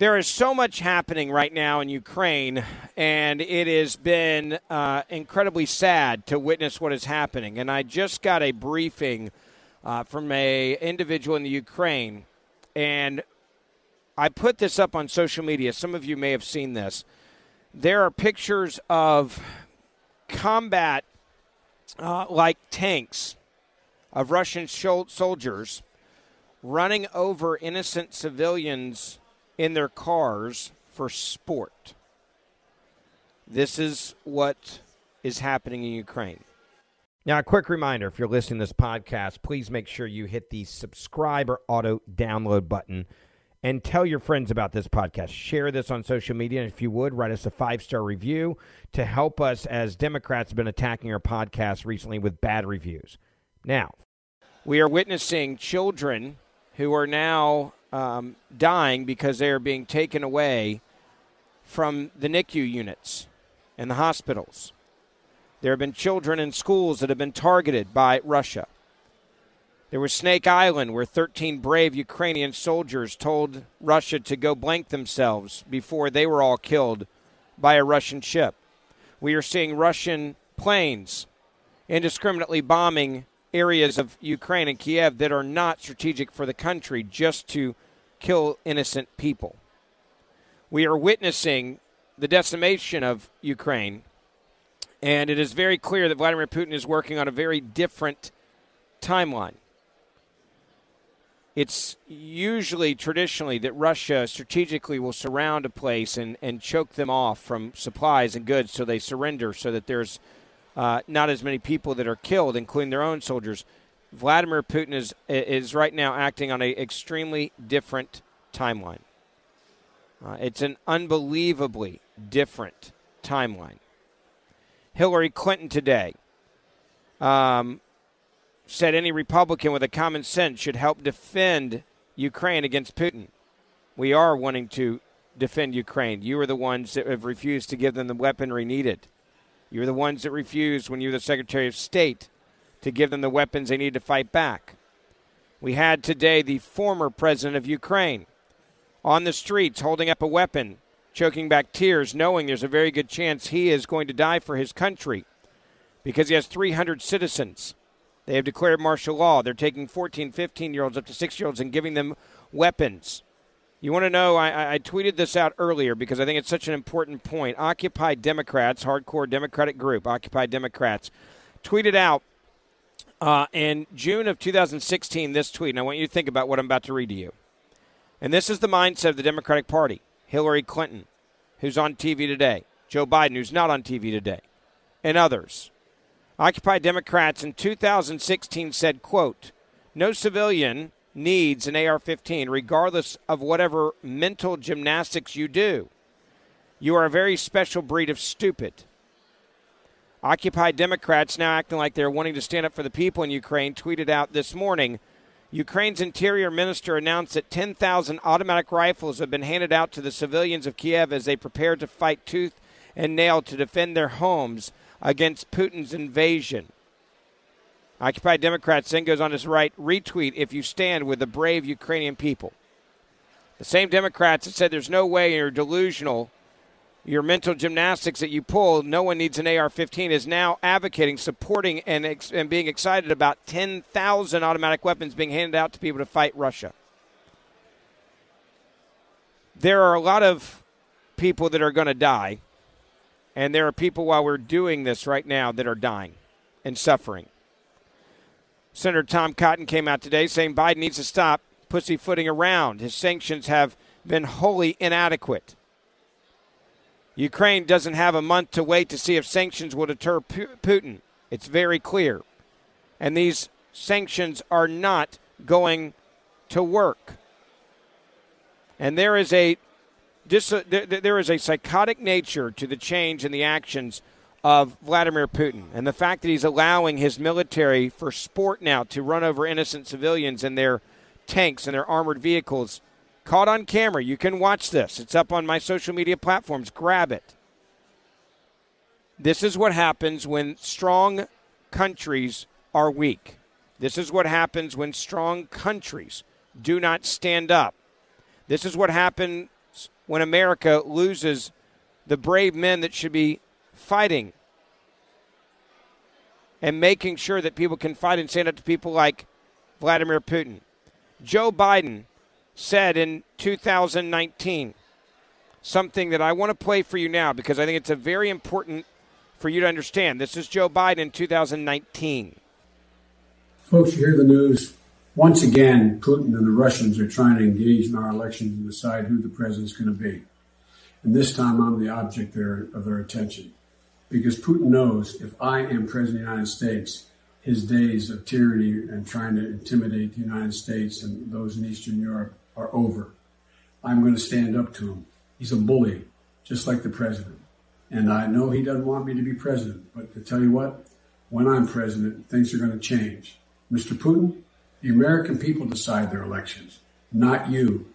There is so much happening right now in Ukraine, and it has been uh, incredibly sad to witness what is happening. And I just got a briefing uh, from a individual in the Ukraine, and I put this up on social media. Some of you may have seen this. There are pictures of combat uh, like tanks of Russian soldiers running over innocent civilians in their cars for sport. This is what is happening in Ukraine. Now, a quick reminder if you're listening to this podcast, please make sure you hit the subscribe or auto download button and tell your friends about this podcast. Share this on social media. And if you would, write us a five star review to help us as Democrats have been attacking our podcast recently with bad reviews. Now, we are witnessing children who are now um, dying because they are being taken away from the NICU units and the hospitals. There have been children in schools that have been targeted by Russia. There was Snake Island, where 13 brave Ukrainian soldiers told Russia to go blank themselves before they were all killed by a Russian ship. We are seeing Russian planes indiscriminately bombing areas of Ukraine and Kiev that are not strategic for the country just to kill innocent people. We are witnessing the decimation of Ukraine, and it is very clear that Vladimir Putin is working on a very different timeline. It's usually traditionally that Russia strategically will surround a place and, and choke them off from supplies and goods so they surrender so that there's uh, not as many people that are killed, including their own soldiers. Vladimir Putin is is right now acting on an extremely different timeline. Uh, it's an unbelievably different timeline. Hillary Clinton today um, said any Republican with a common sense should help defend Ukraine against Putin. We are wanting to defend Ukraine. You are the ones that have refused to give them the weaponry needed. You're the ones that refused when you were the Secretary of State to give them the weapons they need to fight back. We had today the former president of Ukraine on the streets holding up a weapon, choking back tears, knowing there's a very good chance he is going to die for his country because he has 300 citizens. They have declared martial law. They're taking 14, 15 year olds up to 6 year olds and giving them weapons. You want to know? I, I, tweeted this out earlier because I think it's such an important point. Occupy Democrats, hardcore Democratic group, Occupy Democrats, tweeted out uh, in June of 2016 this tweet, and I want you to think about what I'm about to read to you. And this is the mindset of the Democratic Party Hillary Clinton, who's on TV today, Joe Biden, who's not on TV today, and others. Occupy Democrats in 2016 said, quote, no civilian needs an AR 15, regardless of whatever mental gymnastics you do. You are a very special breed of stupid. Occupy Democrats, now acting like they're wanting to stand up for the people in Ukraine, tweeted out this morning Ukraine's interior minister announced that 10,000 automatic rifles have been handed out to the civilians of Kiev as they prepare to fight tooth and nail to defend their homes against Putin's invasion. Occupy Democrats then goes on to write, retweet if you stand with the brave Ukrainian people. The same Democrats that said there's no way you're delusional, your mental gymnastics that you pull, no one needs an AR 15, is now advocating, supporting, and, ex- and being excited about 10,000 automatic weapons being handed out to people to fight Russia. There are a lot of people that are going to die, and there are people while we're doing this right now that are dying and suffering. Senator Tom Cotton came out today saying Biden needs to stop pussyfooting around. His sanctions have been wholly inadequate. Ukraine doesn't have a month to wait to see if sanctions will deter Putin. It's very clear. And these sanctions are not going to work. And there is a there is a psychotic nature to the change in the actions of Vladimir Putin and the fact that he's allowing his military for sport now to run over innocent civilians in their tanks and their armored vehicles caught on camera. You can watch this. It's up on my social media platforms. Grab it. This is what happens when strong countries are weak. This is what happens when strong countries do not stand up. This is what happens when America loses the brave men that should be fighting and making sure that people can fight and stand up to people like Vladimir Putin. Joe Biden said in 2019 something that I want to play for you now because I think it's a very important for you to understand. This is Joe Biden in 2019. Folks, you hear the news. Once again, Putin and the Russians are trying to engage in our elections and decide who the president's going to be. And this time I'm the object of their attention. Because Putin knows if I am president of the United States, his days of tyranny and trying to intimidate the United States and those in Eastern Europe are over. I'm going to stand up to him. He's a bully, just like the president. And I know he doesn't want me to be president, but to tell you what, when I'm president, things are going to change. Mr. Putin, the American people decide their elections, not you.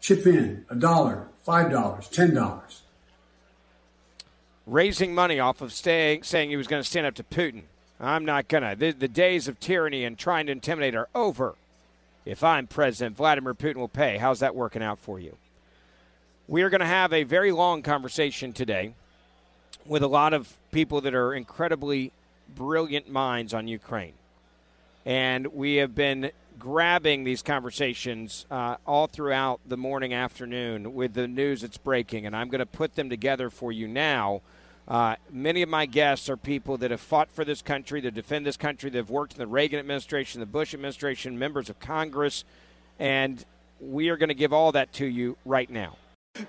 Chip in a dollar, five dollars, ten dollars. Raising money off of staying, saying he was going to stand up to Putin. I'm not going to. The, the days of tyranny and trying to intimidate are over. If I'm president, Vladimir Putin will pay. How's that working out for you? We are going to have a very long conversation today with a lot of people that are incredibly brilliant minds on Ukraine. And we have been grabbing these conversations uh, all throughout the morning, afternoon with the news that's breaking. And I'm going to put them together for you now uh, many of my guests are people that have fought for this country, that defend this country, that have worked in the Reagan administration, the Bush administration, members of Congress, and we are going to give all that to you right now.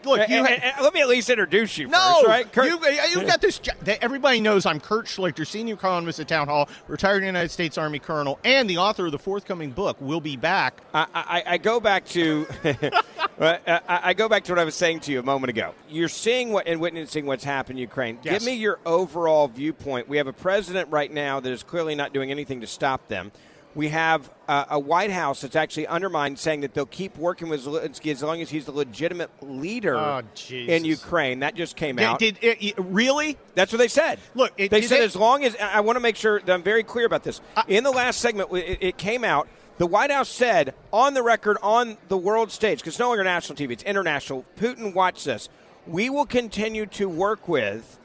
Look, you and, and, let me at least introduce you no, first, right? Kurt, you, you got this. Everybody knows I'm Kurt Schlichter, senior columnist at Townhall, retired United States Army colonel, and the author of the forthcoming book. We'll be back. I, I, I go back to I, go back to what I was saying to you a moment ago. You're seeing what and witnessing what's happened in Ukraine. Yes. Give me your overall viewpoint. We have a president right now that is clearly not doing anything to stop them we have uh, a White House that's actually undermined, saying that they'll keep working with Zelensky as long as he's the legitimate leader oh, in Ukraine. That just came did, out. Did, it, really? That's what they said. Look, it, they said as long as I want to make sure that I'm very clear about this. Uh, in the last segment, it, it came out. The White House said on the record on the world stage, because it's no longer national TV, it's international. Putin, watch this. We will continue to work with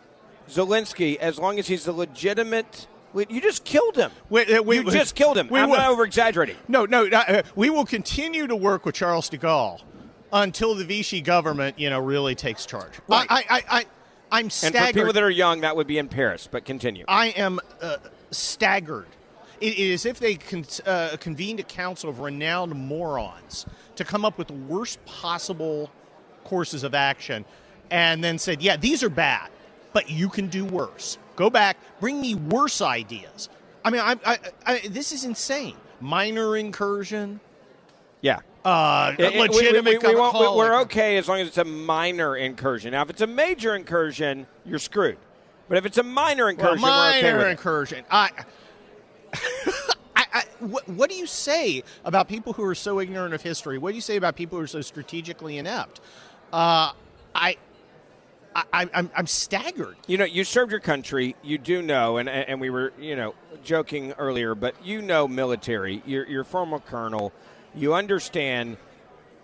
Zelensky as long as he's the legitimate you just killed him. We, uh, we, you just killed him. We I'm will, not over exaggerating. No, no. Uh, we will continue to work with Charles de Gaulle until the Vichy government, you know, really takes charge. Right. I, I, I, I'm staggered. And for people that are young, that would be in Paris. But continue. I am uh, staggered. It is as if they con- uh, convened a council of renowned morons to come up with the worst possible courses of action, and then said, "Yeah, these are bad, but you can do worse." Go back, bring me worse ideas. I mean, I, I, I this is insane. Minor incursion. Yeah. Uh, it, legitimate. We, we, we we're okay as long as it's a minor incursion. Now, if it's a major incursion, you're screwed. But if it's a minor incursion, well, minor okay incursion. I, I, I what, what, do you say about people who are so ignorant of history? What do you say about people who are so strategically inept? Uh, I I, I'm, I'm staggered. You know, you served your country. You do know, and and we were, you know, joking earlier, but you know, military. You're, you're former colonel. You understand.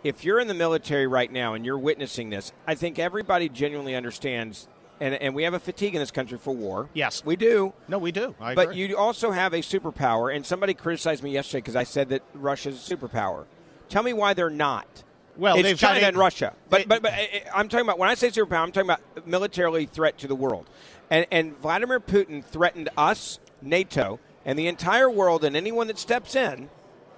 If you're in the military right now and you're witnessing this, I think everybody genuinely understands and, and, we have a fatigue in this country for war. Yes, we do. No, we do. I but agree. you also have a superpower, and somebody criticized me yesterday because I said that Russia's a superpower. Tell me why they're not. Well, it's they've China and Russia. But, but but I- I'm talking about when I say superpower, I'm talking about militarily threat to the world. And and Vladimir Putin threatened us, NATO, and the entire world, and anyone that steps in,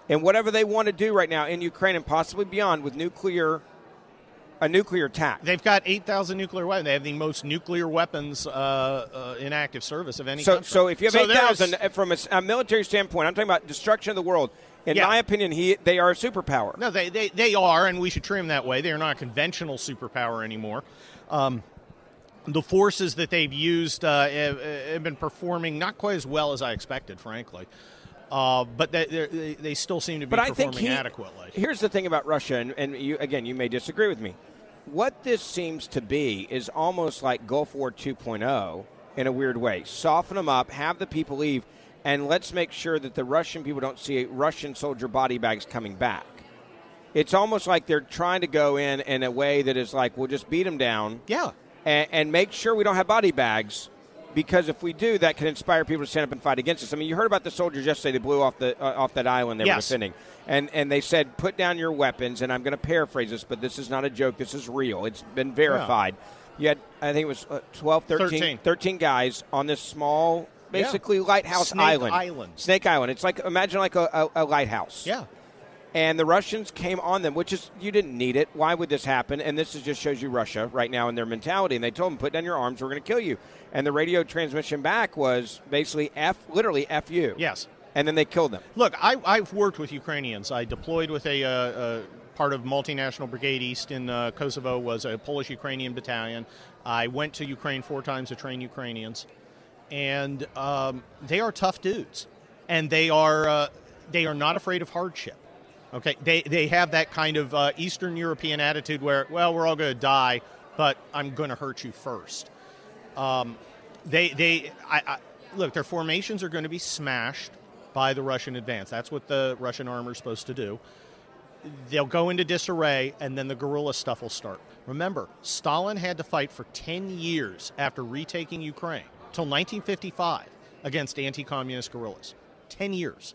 and whatever they want to do right now in Ukraine and possibly beyond with nuclear, a nuclear attack. They've got 8,000 nuclear weapons. They have the most nuclear weapons uh, uh, in active service of any So, country. so if you have So eight there's- thousand from a, a military standpoint, I'm talking about destruction of the world. In Yeah. my opinion, he they are a superpower. No, they, they, they are, and we should treat them that way. They are not a conventional superpower anymore. Um, the forces that they've used uh, have, have been performing not quite as well as I expected, frankly. Uh, but they, they, they still seem to be but I performing think he, adequately. Here's the thing about Russia, and, and you, again, you may disagree with me. What this seems to be is almost like Gulf War 2.0 in a weird way. Soften them up, have the people leave, and let's make sure that the Russian people don't see Russian soldier body bags coming back. It's almost like they're trying to go in in a way that is like, we'll just beat them down yeah. and, and make sure we don't have body bags because if we do, that can inspire people to stand up and fight against us. I mean, you heard about the soldiers yesterday that blew off the uh, off that island they were defending, and and they said, "Put down your weapons." And I'm going to paraphrase this, but this is not a joke. This is real. It's been verified. You had, I think it was uh, 12, 13, 13. 13 guys on this small, Yeah. basically lighthouse Snake island. Island. Snake Island. It's like imagine like a, a, a lighthouse Yeah. and the Russians came on them, which is you didn't need it. Why would this happen? And this is just shows you Russia right now in their mentality. And they told them, "Put down your arms. We're going to kill you." And the radio transmission back was basically "f," literally "f you." Yes. And then they killed them. Look, I, I've worked with Ukrainians. I deployed with a, uh, uh part of Multinational Brigade East in uh, Kosovo, was a Polish-Ukrainian battalion. I went to Ukraine four times to train Ukrainians, and um, they are tough dudes, and they are uh, they are not afraid of hardship. Okay, they they have that kind of uh, Eastern European attitude where, well, we're all going to die, but I'm going to hurt you first. Um, they they I, I, look their formations are going to be smashed by the Russian advance. That's what the Russian armor is supposed to do. They'll go into disarray, and then the guerrilla stuff will start. Remember, Stalin had to fight for 10 years after retaking Ukraine, till 1955, against anti communist guerrillas. 10 years.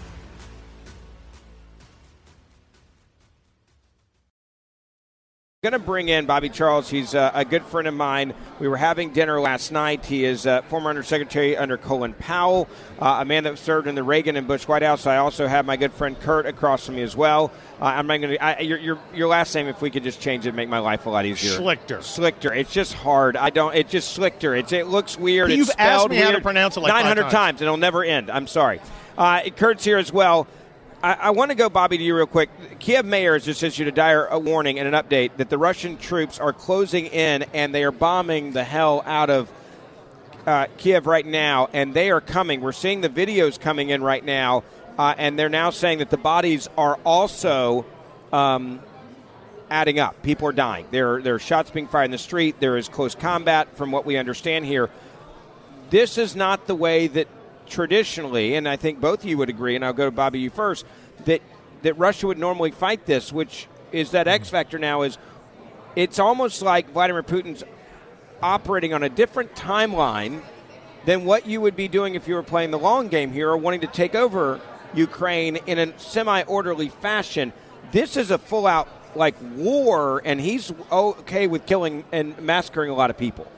Going to bring in Bobby Charles. He's uh, a good friend of mine. We were having dinner last night. He is uh, former Undersecretary under Colin Powell, uh, a man that served in the Reagan and Bush White House. I also have my good friend Kurt across from me as well. Uh, I'm not going to. Your, your your last name, if we could just change it, make my life a lot easier. Schlichter. Schlichter. It's just hard. I don't. It's just Schlichter. It's it looks weird. You've it's asked me how to pronounce it like 900 times. times, and it'll never end. I'm sorry. Uh, Kurt's here as well. I, I want to go, Bobby, to you real quick. Kiev mayor has just issued a dire a warning and an update that the Russian troops are closing in and they are bombing the hell out of uh, Kiev right now, and they are coming. We're seeing the videos coming in right now, uh, and they're now saying that the bodies are also um, adding up. People are dying. There, there are shots being fired in the street. There is close combat, from what we understand here. This is not the way that traditionally, and I think both of you would agree, and I'll go to Bobby you first, that that Russia would normally fight this, which is that X mm-hmm. factor now is it's almost like Vladimir Putin's operating on a different timeline than what you would be doing if you were playing the long game here or wanting to take over Ukraine in a semi orderly fashion. This is a full out like war, and he's okay with killing and massacring a lot of people.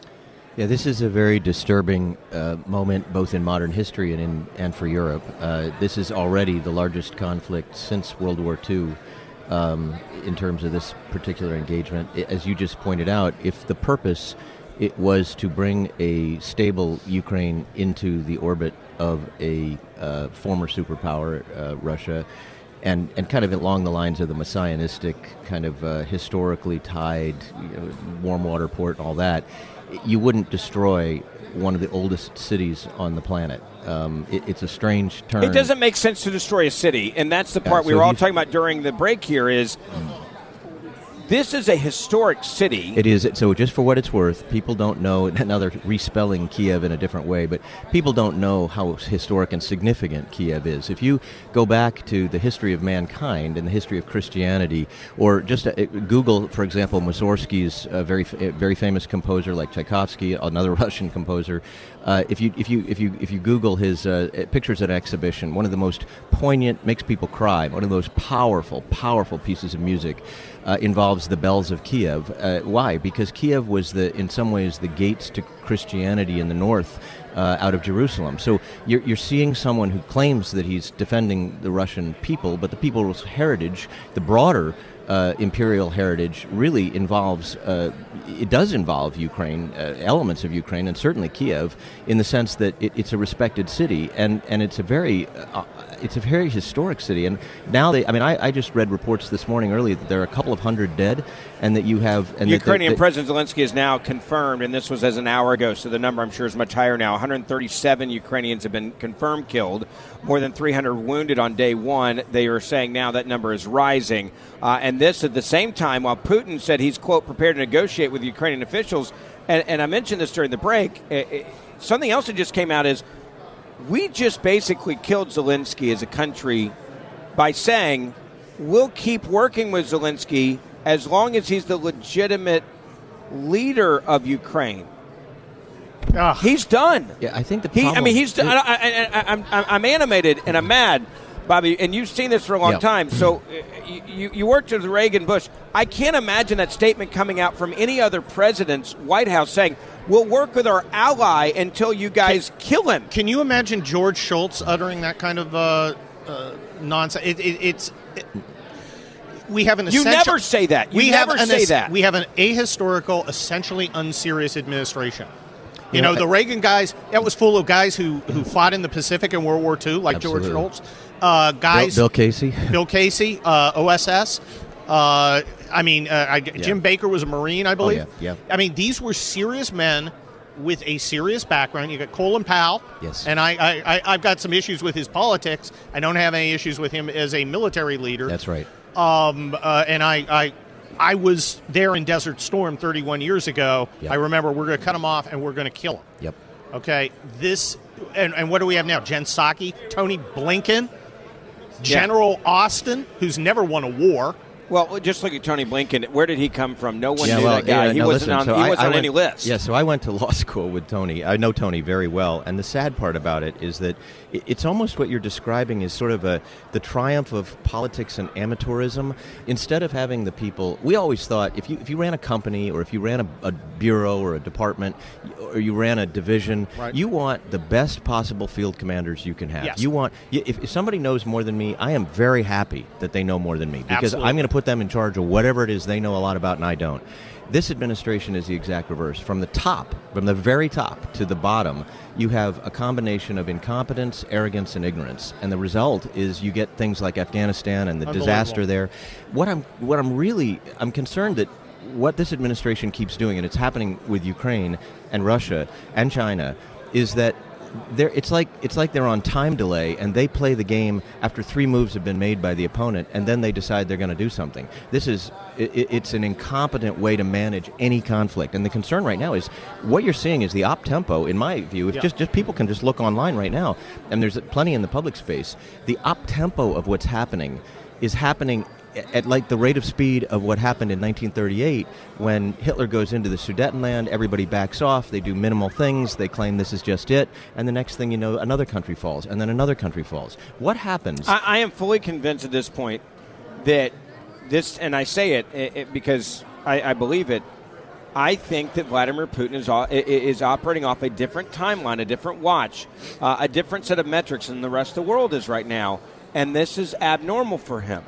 Yeah, this is a very disturbing uh, moment, both in modern history and in and for Europe. Uh, this is already the largest conflict since World War II um, in terms of this particular engagement. As you just pointed out, if the purpose it was to bring a stable Ukraine into the orbit of a uh, former superpower, uh, Russia, and, and kind of along the lines of the messianistic, kind of uh, historically tied you know, warm water port and all that, you wouldn't destroy one of the oldest cities on the planet. Um, it, it's a strange turn. It doesn't make sense to destroy a city, and that's the part Yeah, we so were all talking about during the break. Here is this is a historic city. It is so. Just for what it's worth, people don't know. Now they're respelling Kiev in a different way, but people don't know how historic and significant Kiev is. If you go back to the history of mankind and the history of Christianity, or just uh, Google, for example, Mussorgsky's uh, very uh, very famous composer like Tchaikovsky, another Russian composer. Uh, if you if you if you if you Google his uh, pictures at exhibition, one of the most poignant, makes people cry, one of the most powerful, powerful pieces of music uh, involves the bells of Kiev. Uh, why? Because Kiev was the, in some ways, the gates to Christianity in the north. Uh, out of Jerusalem. So you're, you're seeing someone who claims that he's defending the Russian people, but the people's heritage, the broader uh, imperial heritage, really involves, uh, it does involve Ukraine, uh, elements of Ukraine, and certainly Kiev, in the sense that it, it's a respected city, and, and it's a very uh, it's a very historic city. And now they, I mean, I, I just read reports this morning early that there are a couple of hundred dead, and that you have. And Ukrainian that- that- President Zelensky is now confirmed, and this was as an hour ago, so the number I'm sure is much higher now. 137 Ukrainians have been confirmed killed, more than 300 wounded on day one. They are saying now that number is rising, uh, and this at the same time while Putin said he's quote prepared to negotiate with Ukrainian officials, and, and I mentioned this during the break. eh, eh, something else that just came out is we just basically killed Zelensky as a country by saying we'll keep working with Zelensky as long as he's the legitimate leader of Ukraine. Ugh. He's done. Yeah, I think the He, I mean, he's. I, I, I, I'm, I'm animated and I'm mad, Bobby, and you've seen this for a long Yeah. time. So uh, you, you worked with Reagan, Bush. I can't imagine that statement coming out from any other president's White House saying, "We'll work with our ally until you guys kill him." Can you imagine George Shultz uttering that kind of uh, uh, nonsense? It, it, it's it, we have an You never say that. You we never have an say es- that. We have an ahistorical, essentially unserious administration. You You know, know, the Reagan guys, that was full of guys who, who fought in the Pacific in World War II, like George Absolutely. Shultz. Uh, Bill, guys, Bill Casey. Bill Casey, uh, OSS. Uh, I mean, uh, I, Jim Baker was a Marine, I believe. Oh, yeah, yeah. I mean, these were serious men with a serious background. You got Colin Powell. Yes. And I, I, I, I've got some issues with his politics. I don't have any issues with him as a military leader. That's right. Um, uh, and I, I, I was there in Desert Storm 31 years ago. Yep. I remember we're going to cut him off and we're going to kill him. Yep. Okay, this and, and what do we have now? Jen Psaki, Tony Blinken, General Austin, who's never won a war. Well, just look at Tony Blinken. Where did he come from? No one yeah, knew well, that guy. yeah, he no, wasn't listen, on. so he I- wasn't I on went- any list. Yeah, so I went to law school with Tony. I know Tony very well, and the sad part about it is that it's almost what you're describing is sort of a the triumph of politics and amateurism. Instead of having the people, we always thought if you if you ran a company or if you ran a, a bureau or a department or you ran a division, Right. you want the best possible field commanders you can have. Yes. You want if, if somebody knows more than me, I am very happy that they know more than me because Absolutely. I'm going to put them in charge of whatever it is they know a lot about and I don't. This administration is the exact reverse. From the top, from the very top to the bottom, you have a combination of incompetence, arrogance, and ignorance, and the result is you get things like Afghanistan and the disaster there. What I'm, what I'm really, I'm concerned that what this administration keeps doing, and it's happening with Ukraine and Russia and China, is that they're, it's like it's like they're on time delay, and they play the game after three moves have been made by the opponent, and then they decide they're going to do something. This is it, it's an incompetent way to manage any conflict, and the concern right now is what you're seeing is the op tempo. In my view, if Yeah. just just people can just look online right now, and there's plenty in the public space. The op tempo of what's happening is happening at like the rate of speed of what happened in 1938 when Hitler goes into the Sudetenland, everybody backs off, they do minimal things, they claim this is just it, and the next thing you know, another country falls, and then another country falls. What happens? I, I am fully convinced at this point that this, and I say it, it, it because I, I believe it. I think that Vladimir Putin is o- i- i- is operating off a different timeline, a different watch, uh, a different set of metrics than the rest of the world is right now, and this is abnormal for him.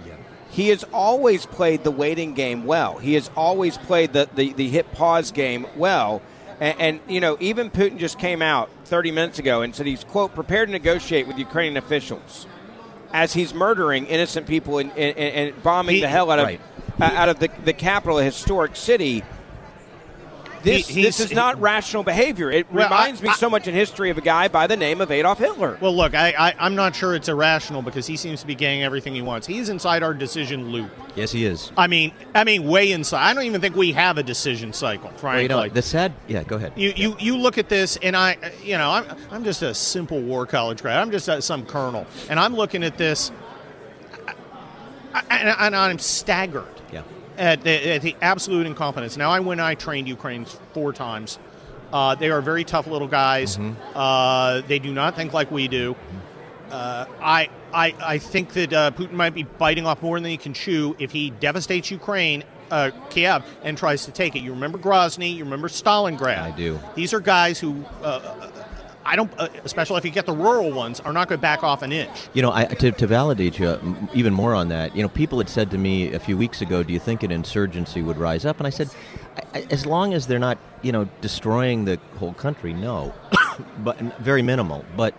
He has always played the waiting game well. He has always played the, the, the hit pause game well. And, and, you know, even Putin just came out 30 minutes ago and said he's, quote, prepared to negotiate with Ukrainian officials as he's murdering innocent people and, and, and bombing He- the hell out of, right. uh, out of the, the capital, a historic city. This, He- this is not rational behavior. It Well, reminds I- me I- so much in history of a guy by the name of Adolf Hitler. Well, look, I, I, I'm not sure it's irrational because he seems to be getting everything he wants. He's inside our decision loop. Yes, he is. I mean, I mean, way inside. I don't even think we have a decision cycle, Well, frankly. you know, the sad. Yeah, go ahead. you, you, you look at this, and I, you know, I'm, I'm just a simple war college grad. I'm just uh, some colonel, and I'm looking at this, I- and, and I'm staggered Yeah. At the, at the absolute incompetence. Now, I when I trained Ukraine four times. Uh, they are very tough little guys. Uh, they do not think like we do. Uh, I, I, I think that uh, Putin might be biting off more than he can chew if he devastates Ukraine, uh, Kiev, and tries to take it. You remember Grozny, you remember Stalingrad. I do. These are guys who, uh, I don't, uh, especially if you get the rural ones, are not going to back off an inch. You know, I, to, to validate you even more on that, you know, people had said to me a few weeks ago, "Do you think an insurgency would rise up?" And I said, I, "As long as they're not, you know, destroying the whole country, no, but very minimal." But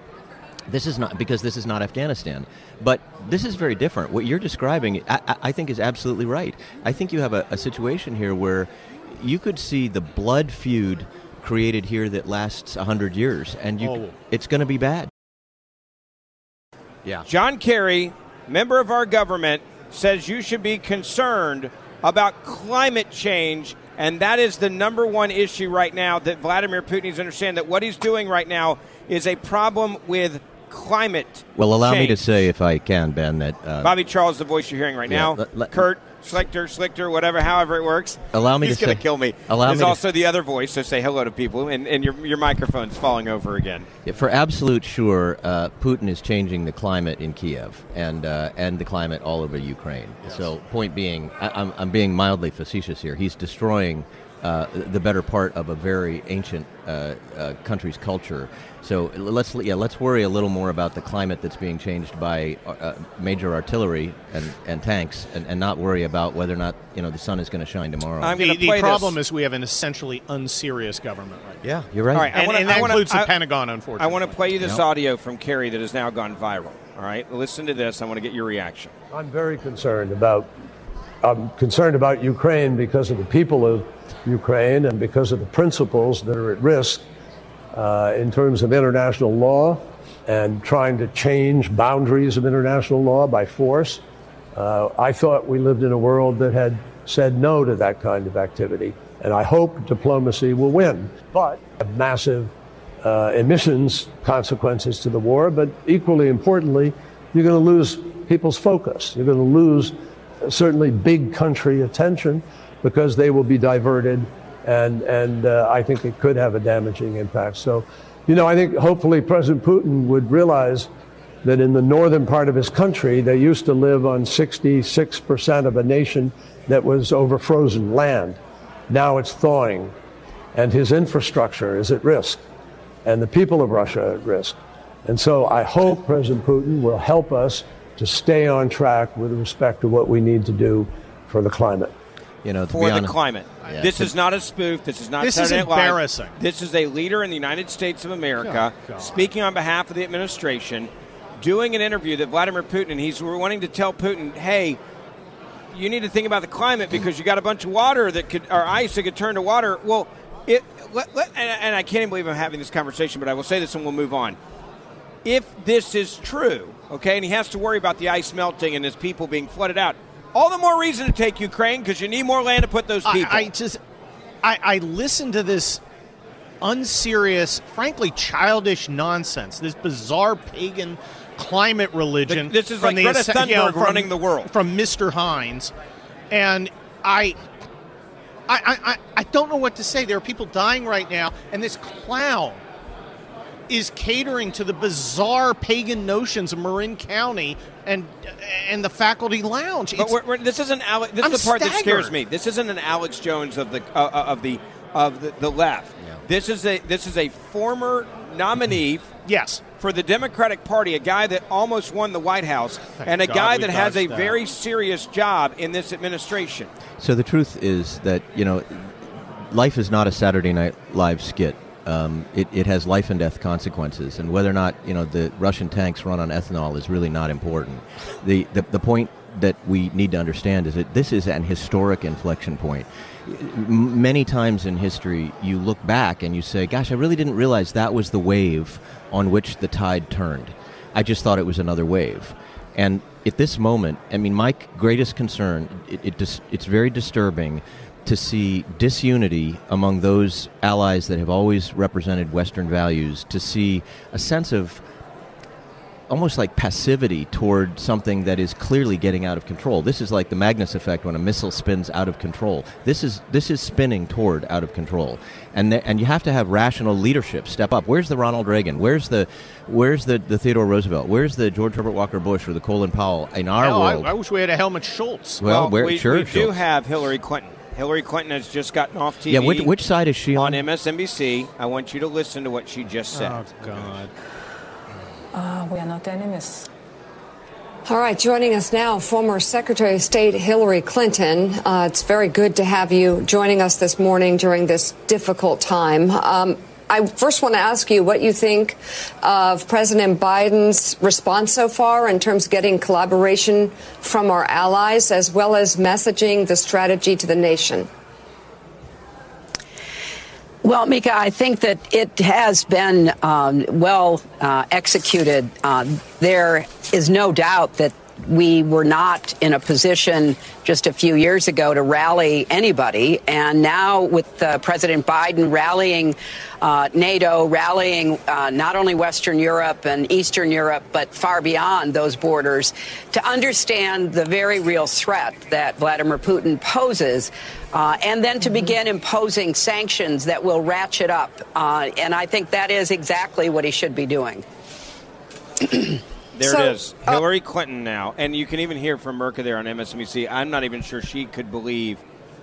this is not because this is not Afghanistan. But this is very different. What you're describing, I, I- I think, is absolutely right. I think you have a, a situation here where you could see the blood feud created here that lasts hundred years, and you, Oh. it's going to be bad. Yeah. John Kerry, member of our government, says you should be concerned about climate change, and that is the number one issue right now that Vladimir Putin needs to understand that what he's doing right now is a problem with climate. Well, allow me to say, if I can, Ben, that uh, Bobby Charles, the voice you're hearing right Yeah, now. let- let- Kurt, Schlichter, Schlichter, whatever, however it works. Allow me He's to gonna say- kill me. allow There's me to- also the other voice, so say hello to people, and, and your, your microphone's falling over again. for absolute sure, uh, Putin is changing the climate in Kiev and uh, and the climate all over Ukraine. So, point being, I, I'm, I'm being mildly facetious here. He's destroying uh, the better part of a very ancient uh, uh, country's culture. So let's yeah let's worry a little more about the climate that's being changed by uh, major artillery and, and tanks, and, and not worry about whether or not you know the sun is going to shine tomorrow. I'm The, the problem this. is we have an essentially unserious government right now. yeah, you're right. All right, I And, wanna- and that I wanna- includes the Pentagon, unfortunately. I want to play you this Yep. audio from Kerry that has now gone viral. All right, listen to this. I want to get your reaction. I'm very concerned about. I'm concerned about Ukraine because of the people of Ukraine and because of the principles that are at risk uh, in terms of international law and trying to change boundaries of international law by force. Uh, I thought we lived in a world that had said no to that kind of activity, and I hope diplomacy will win. But massive uh, emissions consequences to the war, but equally importantly, you're going to lose people's focus. You're going to lose uh, certainly big country attention because they will be diverted, and and uh, I think it could have a damaging impact. So, you know, I think hopefully President Putin would realize that in the northern part of his country, they used to live on 66% of a nation that was over frozen land. Now it's thawing, and his infrastructure is at risk, and the people of Russia are at risk. And so I hope President Putin will help us to stay on track with respect to what we need to do for the climate. You know, to for be the honest, climate. Yeah. This is not a spoof. This is not This is Saturday Night Live. embarrassing. This is a leader in the United States of America Oh, God. speaking on behalf of the administration, doing an interview that Vladimir Putin, and he's wanting to tell Putin, hey, you need to think about the climate because you got a bunch of water that could, or ice that could turn to water. Well, it, let, let, and, and I can't even believe I'm having this conversation, but I will say this and we'll move on. If this is true, okay, and he has to worry about the ice melting and his people being flooded out, all the more reason to take Ukraine because you need more land to put those people. I, I just, I, I listen to this unserious, frankly, childish nonsense. This bizarre pagan climate religion. This is from like Greta asse- Thunberg from- running the world. from Mr. Hines, and. I, I, I- I don't know what to say. There are people dying right now, and this clown is catering to the bizarre pagan notions of Marin County and and the faculty lounge. But we're, we're, this isn't Alex. This I'm is the part that scares me. This isn't an Alex Jones of the uh, uh, of the of the, the left. This is a this is a former nominee yes, for the Democratic Party, a guy that almost won the White House, and a God guy that has a that. very serious job in this administration. So the truth is that you know life is not a Saturday Night Live skit. Um, it, it has life and death consequences, and whether or not you know the Russian tanks run on ethanol is really not important. The, the the point that we need to understand is that this is an historic inflection point. Many times in history, you look back and you say, "Gosh, I really didn't realize that was the wave on which the tide turned. I just thought it was another wave." And at this moment, I mean, my greatest concern, it, it dis- it's very disturbing to see disunity among those allies that have always represented Western values, to see a sense of almost like passivity toward something that is clearly getting out of control. This is like the Magnus effect when a missile spins out of control. This is this is spinning toward out of control, and the, and you have to have rational leadership step up. Where's the Ronald Reagan? Where's the where's the, the Theodore Roosevelt? Where's the George Herbert Walker Bush or the Colin Powell in our Hell, world? I, I wish we had a Helmut Schultz. well, Well, where, we, sure, we do Schultz. have Hillary Clinton. Hillary Clinton has just gotten off TV. Yeah, which, which side is she on on? MSNBC. I want you to listen to what she just said. Oh God. Uh, we are not enemies. All right, joining us now, former Secretary of State Hillary Clinton. Uh, it's very good to have you joining us this morning during this difficult time. Um, I first want to ask you what you think of President Biden's response so far in terms of getting collaboration from our allies as well as messaging the strategy to the nation. Well, Mika, I think that it has been um, well uh, executed. Uh, there is no doubt that we were not in a position just a few years ago to rally anybody. And now, with uh, President Biden rallying uh, NATO, rallying uh, not only Western Europe and Eastern Europe, but far beyond those borders, to understand the very real threat that Vladimir Putin poses, uh, and then to begin imposing sanctions that will ratchet up. Uh, and I think that is exactly what he should be doing. There So, it is. uh, Hillary Clinton now. And you can even hear from Mika there on MSNBC. I'm not even sure she could believe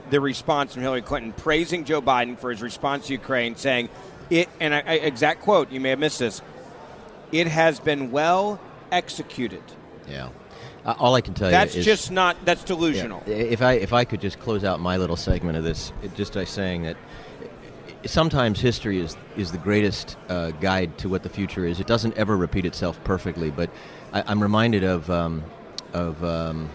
the response from Hillary Clinton praising Joe Biden for his response to Ukraine, saying it, and I, I, exact quote, you may have missed this, it has been well executed. Yeah. Uh, all I can tell That's you is just not, that's delusional. Yeah. If I if I could just close out my little segment of this, it, just by saying that sometimes history is is the greatest uh, guide to what the future is. It doesn't ever repeat itself perfectly, but I, I'm reminded of um, of um,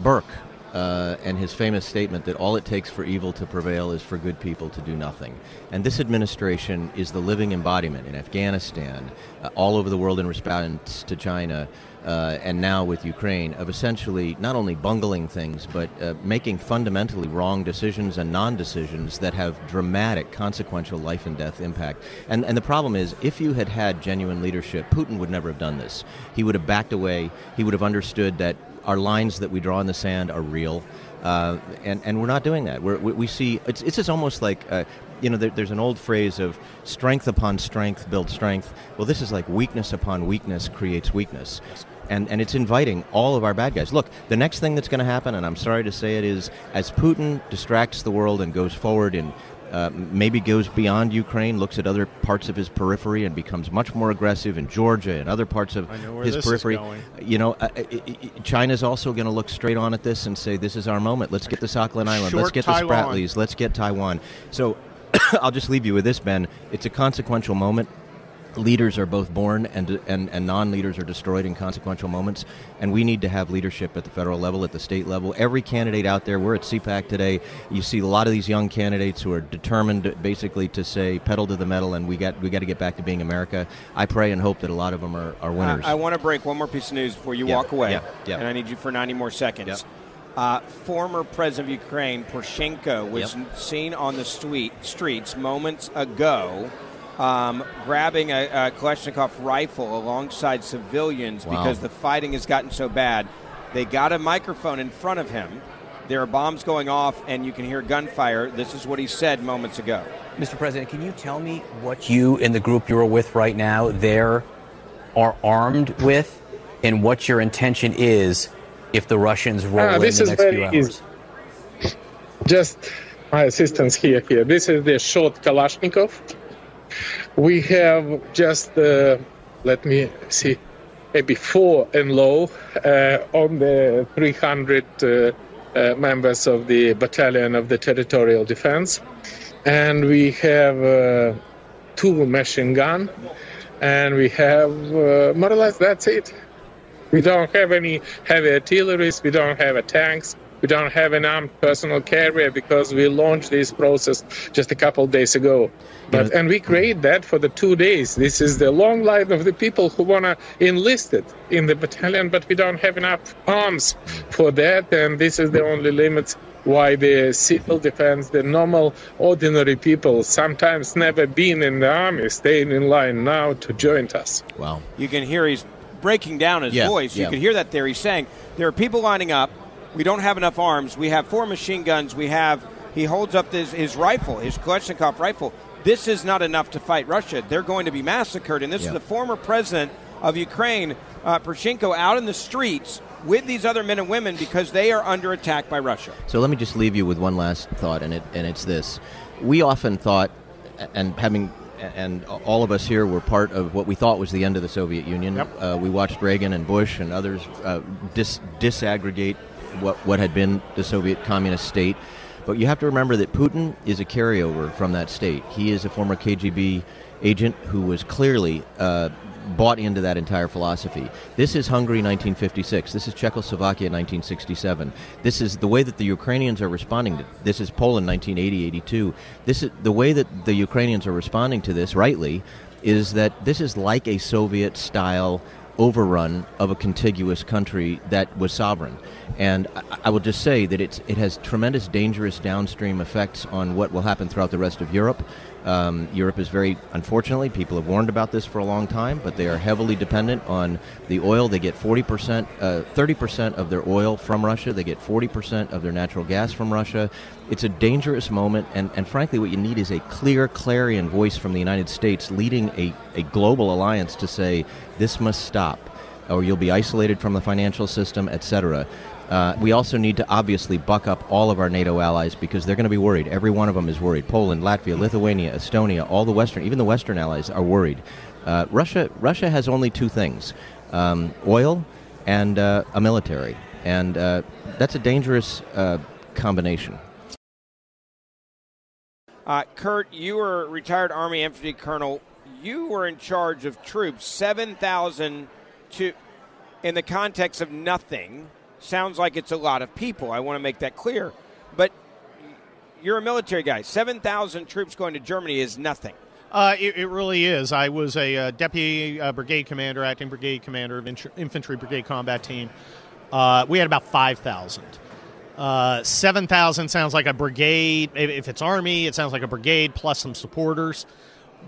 Burke uh, and his famous statement that all it takes for evil to prevail is for good people to do nothing. And this administration is the living embodiment in Afghanistan, uh, all over the world in response to China, uh, and now with Ukraine, of essentially not only bungling things, but uh, making fundamentally wrong decisions and non decisions that have dramatic, consequential life and death impact. And, and the problem is, if you had had genuine leadership, Putin would never have done this. He would have backed away, he would have understood that our lines that we draw in the sand are real, uh, and and we're not doing that. We're, we we see it's it's just almost like. Uh, you know, there, there's an old phrase of strength upon strength builds strength. Well, this is like weakness upon weakness creates weakness. And, and it's inviting all of our bad guys. Look, the next thing that's going to happen, and I'm sorry to say it, is as Putin distracts the world and goes forward and uh, maybe goes beyond Ukraine, looks at other parts of his periphery, and becomes much more aggressive in Georgia and other parts of I know where his periphery. going. You know, uh, uh, uh, China's also going to look straight on at this and say, "This is our moment. Let's get the Sakhalin Island. Let's get the Taiwan. Spratlys. Let's get Taiwan." So, I'll just leave you with this, Ben. It's a consequential moment. Leaders are both born and, and, and non leaders are destroyed in consequential moments. And we need to have leadership at the federal level, at the state level. Every candidate out there, we're at CPAC today. You see a lot of these young candidates who are determined basically to say pedal to the metal and we got, we got to get back to being America. I pray and hope that a lot of them are, are winners. I, I want to break one more piece of news before you Yeah, walk away. yeah, yeah. And I need you for 90 more seconds. Uh, former president of Ukraine, Poroshenko, was Yep. seen on the street, streets moments ago um, grabbing a, a Kalashnikov rifle alongside civilians Wow. because the fighting has gotten so bad. They got a microphone in front of him. There are bombs going off, and you can hear gunfire. This is what he said moments ago. Mr. President, can you tell me what you and the group you're with right now there are armed with and what your intention is if the Russians roll Ah, in this the is next few hours? easy. Just my assistance here. Here, this is the short Kalashnikov. We have just uh, let me see, maybe four and low uh, on the 300 uh, uh, members of the battalion of the territorial defense. and we have uh, two machine gun, and we have more or less that's it. We don't have any heavy artillery. We don't have tanks. We don't have an armed personal carrier because we launched this process just a couple of days ago. But and we create that for the two days. This is the long line of the people who wanna enlist it in the battalion, but we don't have enough arms for that, and this is the only limit why the civil defense, the normal, ordinary people, sometimes never been in the army, staying in line now to join us. Wow. You can hear he's breaking down his Yeah, voice. You can hear that there. He's saying there are people lining up. We don't have enough arms. We have four machine guns. We have. He holds up his, his rifle, his Kalashnikov rifle. This is not enough to fight Russia. They're going to be massacred. And this is the former president of Ukraine, uh, Poroshenko, out in the streets with these other men and women because they are under attack by Russia. So let me just leave you with one last thought, and it and it's this: we often thought, and having. And all of us here were part of what we thought was the end of the Soviet Union. Uh, we watched Reagan and Bush and others uh, dis- disaggregate what, what had been the Soviet communist state. But you have to remember that Putin is a carryover from that state. He is a former KGB agent who was clearly uh, bought into that entire philosophy. This is Hungary 1956. This is Czechoslovakia 1967. This is the way that the Ukrainians are responding to this is Poland 1980 82. This is the way that the Ukrainians are responding to this rightly is that this is like a Soviet style overrun of a contiguous country that was sovereign. And I, I will just say that it's, it has tremendous dangerous downstream effects on what will happen throughout the rest of Europe. Um, Europe is very, unfortunately, people have warned about this for a long time, but they are heavily dependent on the oil. They get 40%, uh, 30% of their oil from Russia. They get 40% of their natural gas from Russia. It's a dangerous moment, and, and frankly, what you need is a clear clarion voice from the United States leading a, a global alliance to say, this must stop, or you'll be isolated from the financial system, etc. Uh, we also need to obviously buck up all of our NATO allies because they're going to be worried. Every one of them is worried. Poland, Latvia, Lithuania, Estonia, all the Western, even the Western allies are worried. Uh, Russia, Russia has only two things: um, oil and uh, a military, and uh, that's a dangerous uh, combination. Uh, Kurt, you were a retired Army infantry colonel. You were in charge of troops, 7,000 to, in the context of nothing. Sounds like it's a lot of people. I want to make that clear. But you're a military guy. 7,000 troops going to Germany is nothing. Uh, it, it really is. I was a uh, deputy uh, brigade commander, acting brigade commander of infantry brigade combat team. Uh, we had about 5,000. Uh, 7,000 sounds like a brigade. If, if it's Army, it sounds like a brigade plus some supporters.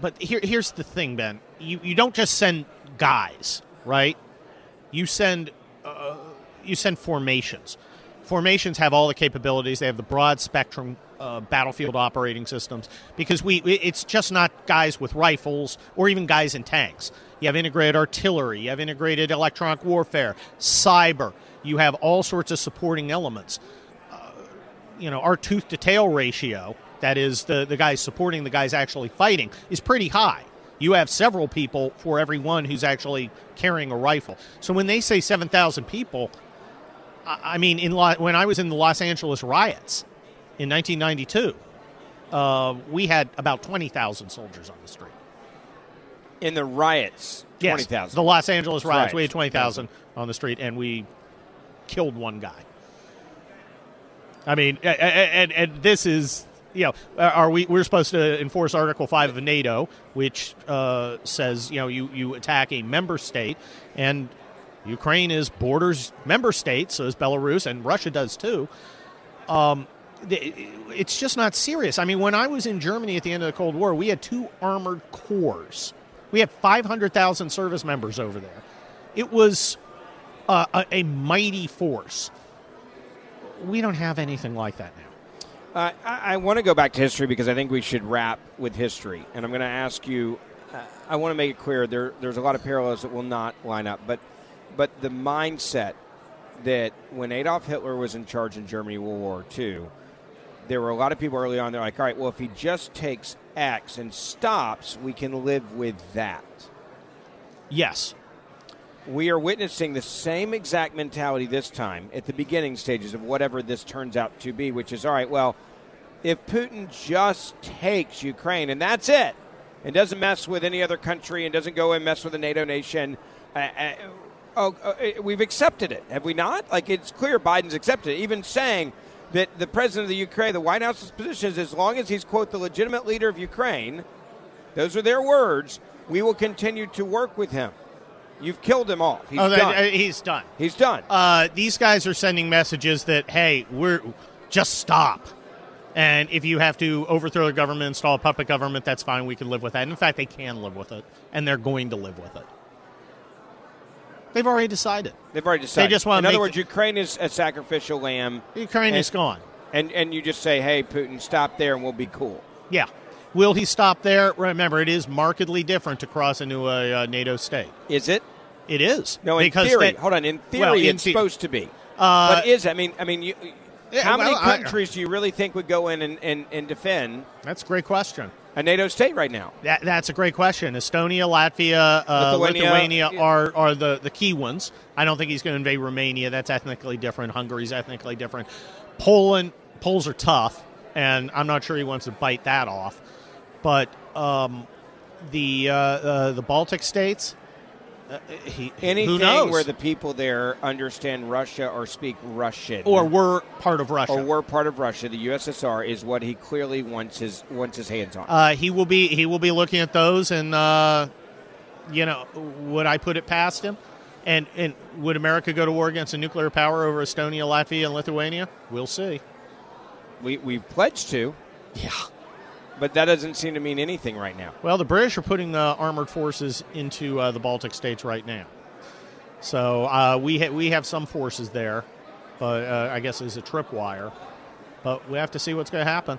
But here, here's the thing, Ben. You, you don't just send guys, right? You send you send formations. Formations have all the capabilities. They have the broad spectrum uh, battlefield operating systems because we it's just not guys with rifles or even guys in tanks. You have integrated artillery. You have integrated electronic warfare, cyber. You have all sorts of supporting elements. Uh, you know, our tooth to tail ratio, that is the, the guys supporting the guys actually fighting, is pretty high. You have several people for every one who's actually carrying a rifle. So when they say 7,000 people, I mean, in Lo- when I was in the Los Angeles riots in 1992, uh, we had about 20,000 soldiers on the street. In the riots, Yes, 20,000. the Los Angeles riots, we had 20,000 on the street, and we killed one guy. I mean, and, and this is, you know, are we, we're supposed to enforce Article 5 of NATO, which uh, says, you know, you, you attack a member state, and Ukraine is borders member state, so is Belarus, and Russia does too. Um, it's just not serious. I mean, when I was in Germany at the end of the Cold War, we had two armored corps. We had 500,000 service members over there. It was uh, a, a mighty force. We don't have anything like that now. Uh, I, I want to go back to history because I think we should wrap with history. And I'm going to ask you. Uh, I want to make it clear there. There's a lot of parallels that will not line up, but but the mindset that when Adolf Hitler was in charge in Germany, World War II, there were a lot of people early on. They're like, all right, well, if he just takes X and stops, we can live with that. Yes. We are witnessing the same exact mentality this time at the beginning stages of whatever this turns out to be, which is all right, well, if Putin just takes Ukraine and that's it, and doesn't mess with any other country and doesn't go and mess with a NATO nation, uh, uh, oh, uh, we've accepted it, have we not? Like it's clear Biden's accepted it, even saying that the president of the Ukraine, the White House's position is as long as he's quote the legitimate leader of Ukraine, those are their words. We will continue to work with him. You've killed him off. He's oh, done. uh, he's done. He's done. Uh, these guys are sending messages that hey, we're just stop. And if you have to overthrow the government, install a puppet government, that's fine. We can live with that. And in fact, they can live with it, and they're going to live with it. They've already decided. They've already decided. They just want In other words, Ukraine is a sacrificial lamb. Ukraine and, is gone. And and you just say, "Hey, Putin, stop there, and we'll be cool." Yeah. Will he stop there? Remember, it is markedly different to cross into a uh, NATO state. Is it? It is. No, in because theory. they- hold on. In theory, well, in it's the- supposed to be. Uh, but is I mean, I mean, you, Yeah, how many well, I- countries do you really think would go in and, and, and defend That's a great question. a NATO state right now? That, that's a great question. Estonia, Latvia, uh, Lithuania, Lithuania, yeah. are, are the, the key ones. I don't think he's going to invade Romania. That's ethnically different. Hungary's ethnically different. Poland, Poles are tough, and I'm not sure he wants to bite that off. But um, the uh, uh, the Baltic states, uh, he, Anything who knows? where the people there understand Russia or speak Russian, or were part of Russia. or were part of Russia, the USSR is what he clearly wants his wants his hands on. Uh, he will be he will be looking at those, and uh, you know, would I put it past him? And and would America go to war against a nuclear power over Estonia, Latvia, and Lithuania? We'll see. we we've pledged to, Yeah. But that doesn't seem to mean anything right now. Well, the British are putting uh, armored forces into uh, the Baltic states right now, so uh, we ha- we have some forces there, but uh, I guess it's a tripwire. But we have to see what's going to happen.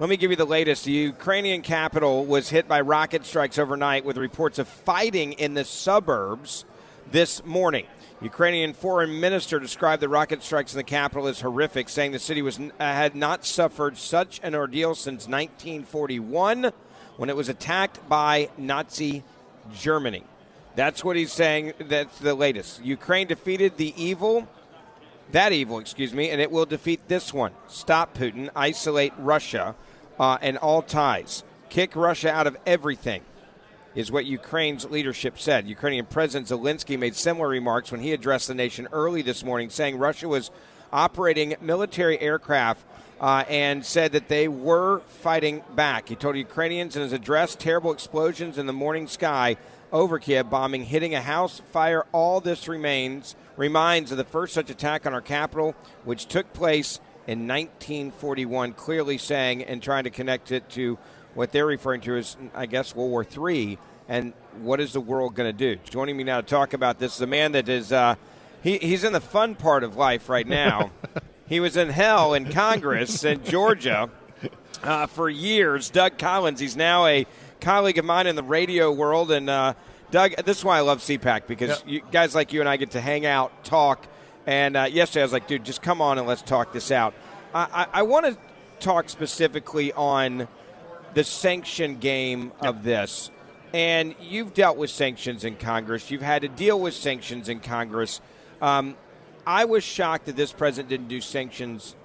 Let me give you the latest. The Ukrainian capital was hit by rocket strikes overnight with reports of fighting in the suburbs this morning. Ukrainian foreign minister described the rocket strikes in the capital as horrific, saying the city was uh, had not suffered such an ordeal since 1941 when it was attacked by Nazi Germany. That's what he's saying. That's the latest. Ukraine defeated the evil that evil, excuse me, and it will defeat this one. Stop Putin, isolate Russia, uh, and all ties. Kick Russia out of everything, is what Ukraine's leadership said. Ukrainian President Zelensky made similar remarks when he addressed the nation early this morning, saying Russia was operating military aircraft. Uh, and said that they were fighting back. He told Ukrainians in his address terrible explosions in the morning sky over Kiev, bombing hitting a house fire. All this remains reminds of the first such attack on our capital, which took place in 1941. Clearly saying and trying to connect it to what they're referring to as, I guess, World War III. And what is the world going to do? Joining me now to talk about this is a man that is uh, he, he's in the fun part of life right now. he was in hell in Congress in Georgia uh, for years. Doug Collins. He's now a colleague of mine in the radio world. And uh, Doug, this is why I love CPAC because you, guys like you and I get to hang out, talk. And uh, yesterday I was like, dude, just come on and let's talk this out. I, I, I want to talk specifically on the sanction game of this. And you've dealt with sanctions in Congress. You've had to deal with sanctions in Congress. Um, I was shocked that this president didn't do sanctions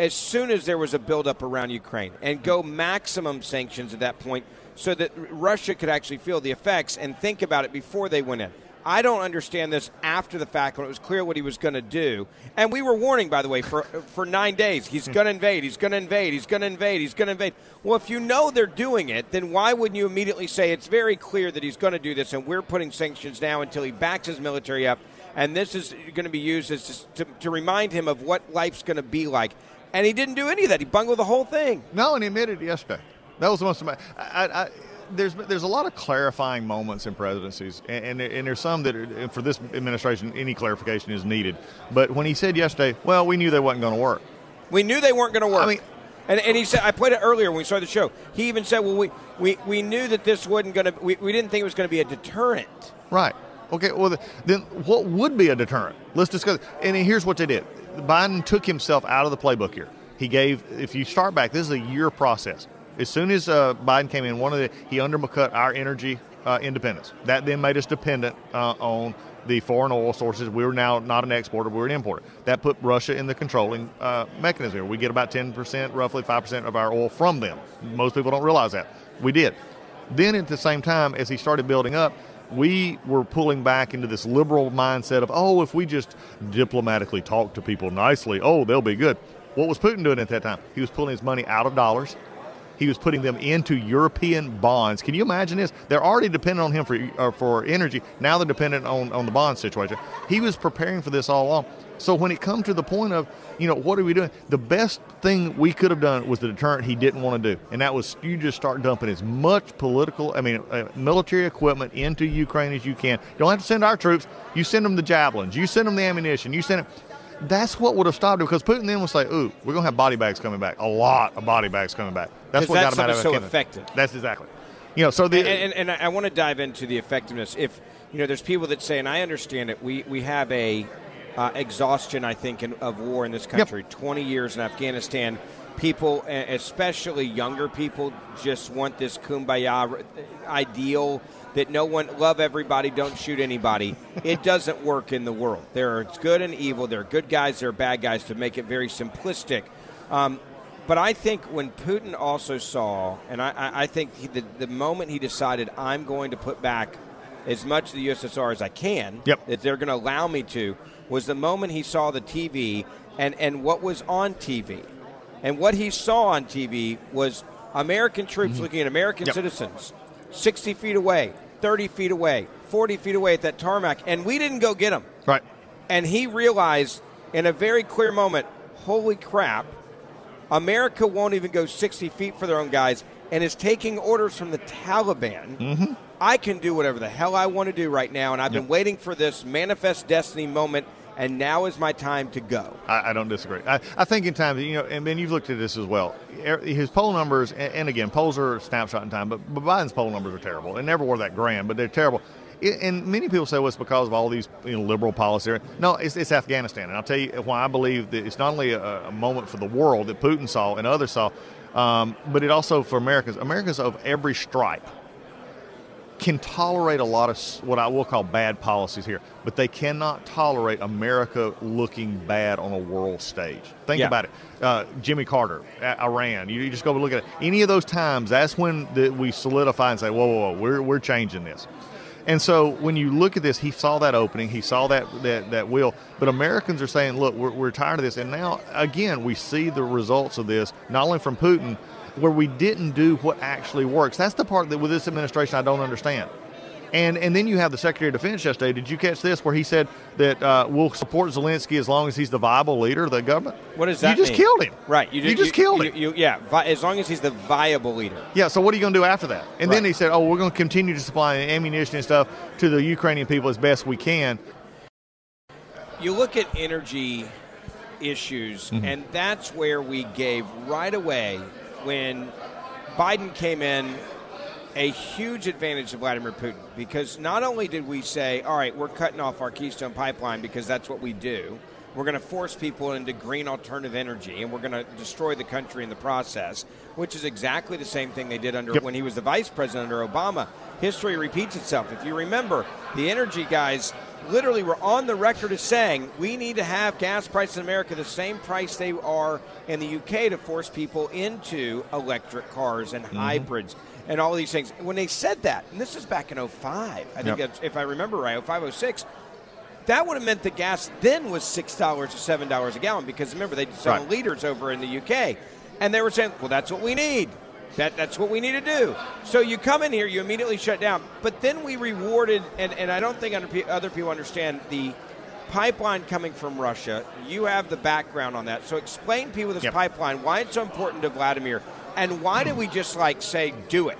as soon as there was a buildup around Ukraine and go maximum sanctions at that point so that Russia could actually feel the effects and think about it before they went in. I don't understand this after the fact when it was clear what he was going to do. And we were warning, by the way, for for nine days. He's hmm. going to invade. He's going to invade. He's going to invade. He's going to invade. Well, if you know they're doing it, then why wouldn't you immediately say it's very clear that he's going to do this, and we're putting sanctions now until he backs his military up, and this is going to be used as to, to remind him of what life's going to be like. And he didn't do any of that. He bungled the whole thing. No, and he admitted it yesterday. That was the most. I, I, there's there's a lot of clarifying moments in presidencies, and, and, and there's some that are, for this administration any clarification is needed. But when he said yesterday, well, we knew they wasn't going to work. We knew they weren't going to work. I mean, and, and he said, I played it earlier when we started the show. He even said, well, we, we, we knew that this wasn't going to, we, we didn't think it was going to be a deterrent. Right. Okay, well, then what would be a deterrent? Let's discuss. And here's what they did Biden took himself out of the playbook here. He gave, if you start back, this is a year process. As soon as uh, Biden came in, one of the he undercut our energy uh, independence. That then made us dependent uh, on the foreign oil sources. We were now not an exporter; we were an importer. That put Russia in the controlling uh, mechanism. Here. We get about ten percent, roughly five percent of our oil from them. Most people don't realize that. We did. Then, at the same time, as he started building up, we were pulling back into this liberal mindset of, oh, if we just diplomatically talk to people nicely, oh, they'll be good. What was Putin doing at that time? He was pulling his money out of dollars he was putting them into European bonds. Can you imagine this? They're already dependent on him for uh, for energy. Now they're dependent on, on the bond situation. He was preparing for this all along. So when it comes to the point of, you know, what are we doing? The best thing we could have done was the deterrent he didn't want to do, and that was you just start dumping as much political, I mean, uh, military equipment into Ukraine as you can. You don't have to send our troops. You send them the javelins. You send them the ammunition. You send it that's what would have stopped it because Putin then would say, "Ooh, we're gonna have body bags coming back. A lot of body bags coming back." That's what that's got him out of so effective. That's exactly. You know, so the and, and, and I want to dive into the effectiveness. If you know, there's people that say, and I understand it. We we have a uh, exhaustion, I think, in, of war in this country. Yep. Twenty years in Afghanistan. People, especially younger people, just want this kumbaya ideal that no one love everybody, don't shoot anybody. it doesn't work in the world. There is good and evil. There are good guys. There are bad guys. To make it very simplistic. Um, but I think when Putin also saw, and I, I think he, the, the moment he decided I'm going to put back as much of the USSR as I can, yep. that they're going to allow me to, was the moment he saw the TV and, and what was on TV. And what he saw on TV was American troops mm-hmm. looking at American yep. citizens 60 feet away, 30 feet away, 40 feet away at that tarmac, and we didn't go get him. Right. And he realized in a very clear moment, holy crap, America won't even go 60 feet for their own guys and is taking orders from the Taliban. Mm-hmm. I can do whatever the hell I want to do right now, and I've yep. been waiting for this manifest destiny moment and now is my time to go. I, I don't disagree. I, I, think in time, you know, and Ben, you've looked at this as well. Er, his poll numbers, and, again, polls are snapshot in time, but, but Biden's poll numbers are terrible. They never were that grand, but they're terrible. And many people say well, it's because of all these you know, liberal policy. No, it's, it's, Afghanistan, and I'll tell you why I believe that it's not only a, a moment for the world that Putin saw and others saw, um, but it also for Americans. Americans of every stripe can tolerate a lot of what I will call bad policies here, but they cannot tolerate America looking bad on a world stage. Think yeah. about it. Uh, Jimmy Carter, Iran. You, you, just go look at it. Any of those times, that's when the, we solidify and say, whoa, whoa, whoa, we're, we're changing this. And so when you look at this, he saw that opening, he saw that that, that will. But Americans are saying, look, we're, we're tired of this. And now, again, we see the results of this, not only from Putin, where we didn't do what actually works. That's the part that with this administration I don't understand. And and then you have the Secretary of Defense yesterday. Did you catch this? Where he said that uh, we'll support Zelensky as long as he's the viable leader of the government. What does that? You just mean? killed him. Right. You, you just you, killed you, him. yeah. Vi- as long as he's the viable leader. Yeah. So what are you going to do after that? And right. then he said, "Oh, we're going to continue to supply ammunition and stuff to the Ukrainian people as best we can." You look at energy issues, mm-hmm. and that's where we gave right away when Biden came in a huge advantage to Vladimir Putin because not only did we say, all right, we're cutting off our Keystone pipeline because that's what we do, we're going to force people into green alternative energy and we're going to destroy the country in the process, which is exactly the same thing they did under yep. when he was the vice president under Obama. History repeats itself. If you remember, the energy guys literally were on the record as saying we need to have gas prices in America the same price they are in the UK to force people into electric cars and mm-hmm. hybrids and all these things. When they said that, and this is back in 05, I think Yep. if I remember right, 05, 06, that would have meant the gas then was $6 or $7 a gallon because remember, they sell Right. liters over in the UK. And they were saying, well, that's what we need. That, that's what we need to do. So you come in here, you immediately shut down. But then we rewarded, and, and I don't think other people understand the pipeline coming from Russia. You have the background on that. So explain to people this Yep. pipeline, why it's so important to Vladimir, and why did we just like say, do it?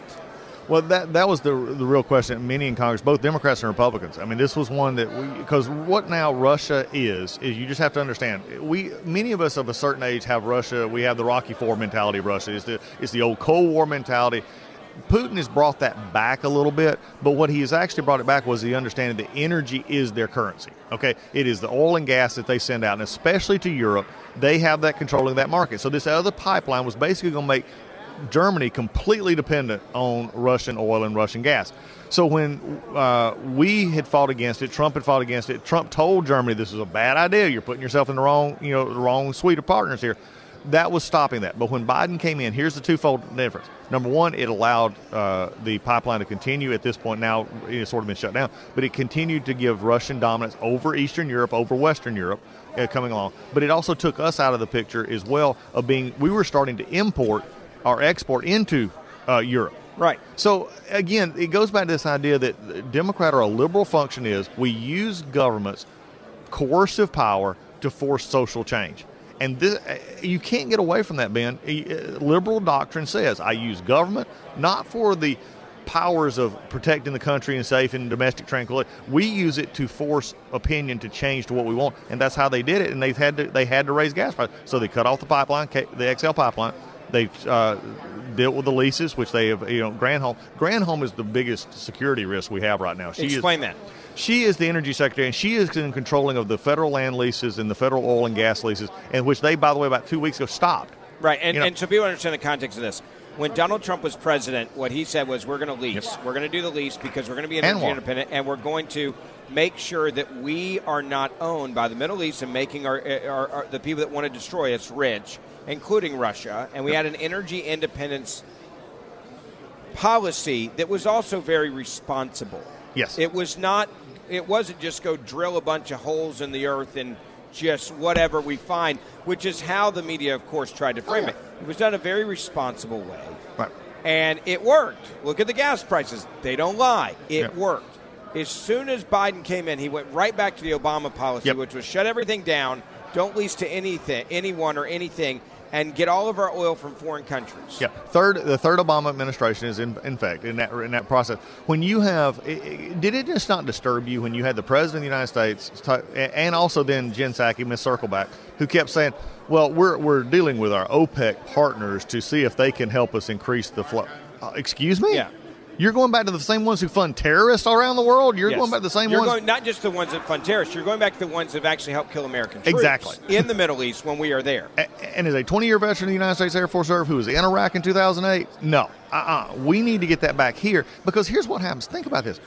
Well, that that was the the real question. Many in Congress, both Democrats and Republicans. I mean, this was one that we because what now Russia is is you just have to understand. We many of us of a certain age have Russia. We have the Rocky Four mentality of Russia. It's the it's the old Cold War mentality. Putin has brought that back a little bit, but what he has actually brought it back was the understanding that energy is their currency. Okay, it is the oil and gas that they send out, and especially to Europe, they have that controlling that market. So this other pipeline was basically going to make Germany completely dependent on Russian oil and Russian gas. So when uh, we had fought against it, Trump had fought against it. Trump told Germany this is a bad idea. You're putting yourself in the wrong, you know, the wrong suite of partners here. That was stopping that. But when Biden came in, here's the twofold difference. Number one, it allowed uh, the pipeline to continue. At this point, now it's sort of been shut down, but it continued to give Russian dominance over Eastern Europe, over Western Europe, uh, coming along. But it also took us out of the picture as well of being. We were starting to import our export into uh, Europe. Right. So again, it goes back to this idea that Democrat or a liberal function is we use government's coercive power to force social change. And this, you can't get away from that, Ben. Uh, Liberal doctrine says I use government not for the powers of protecting the country and safe and domestic tranquility. We use it to force opinion to change to what we want, and that's how they did it. And they had to they had to raise gas prices, so they cut off the pipeline, the XL pipeline. They uh, dealt with the leases, which they have. You know, Granholm. Granholm is the biggest security risk we have right now. She Explain is, that. She is the energy secretary, and she is in controlling of the federal land leases and the federal oil and gas leases, and which they, by the way, about two weeks ago stopped. Right, and, You know- and so people understand the context of this. When Donald Trump was president, what he said was, "We're going to lease. We're going to do the lease because we're going to be energy war. independent, and we're going to make sure that we are not owned by the Middle East and making our, our, our the people that want to destroy us rich, including Russia." And we had an energy independence policy that was also very responsible. Yes. It was not it wasn't just go drill a bunch of holes in the earth and just whatever we find, which is how the media of course tried to frame oh, it. It was done a very responsible way. Right. And it worked. Look at the gas prices. They don't lie. It Yep. worked. As soon as Biden came in, he went right back to the Obama policy, Yep. which was shut everything down, don't lease to anything, anyone or anything, and get all of our oil from foreign countries. Yeah, third the third Obama administration is in, in fact in that in that process. When you have, i- i- did it just not disturb you when you had the president of the United States t- and also then Jen Psaki, Miss Circleback, who kept saying, "Well, we're we're dealing with our OPEC partners to see if they can help us increase the flow." Uh, excuse me? Yeah. You're going back to the same ones who fund terrorists all around the world. You're Yes. going back to the same You're ones. Going, not just the ones that fund terrorists. You're going back to the ones that have actually helped kill American troops Exactly. in the Middle East when we are there. and as a 20 year veteran of the United States Air Force Reserve who was in Iraq in 2008, no. Uh-uh. We need to get that back here because here's what happens. Think about this.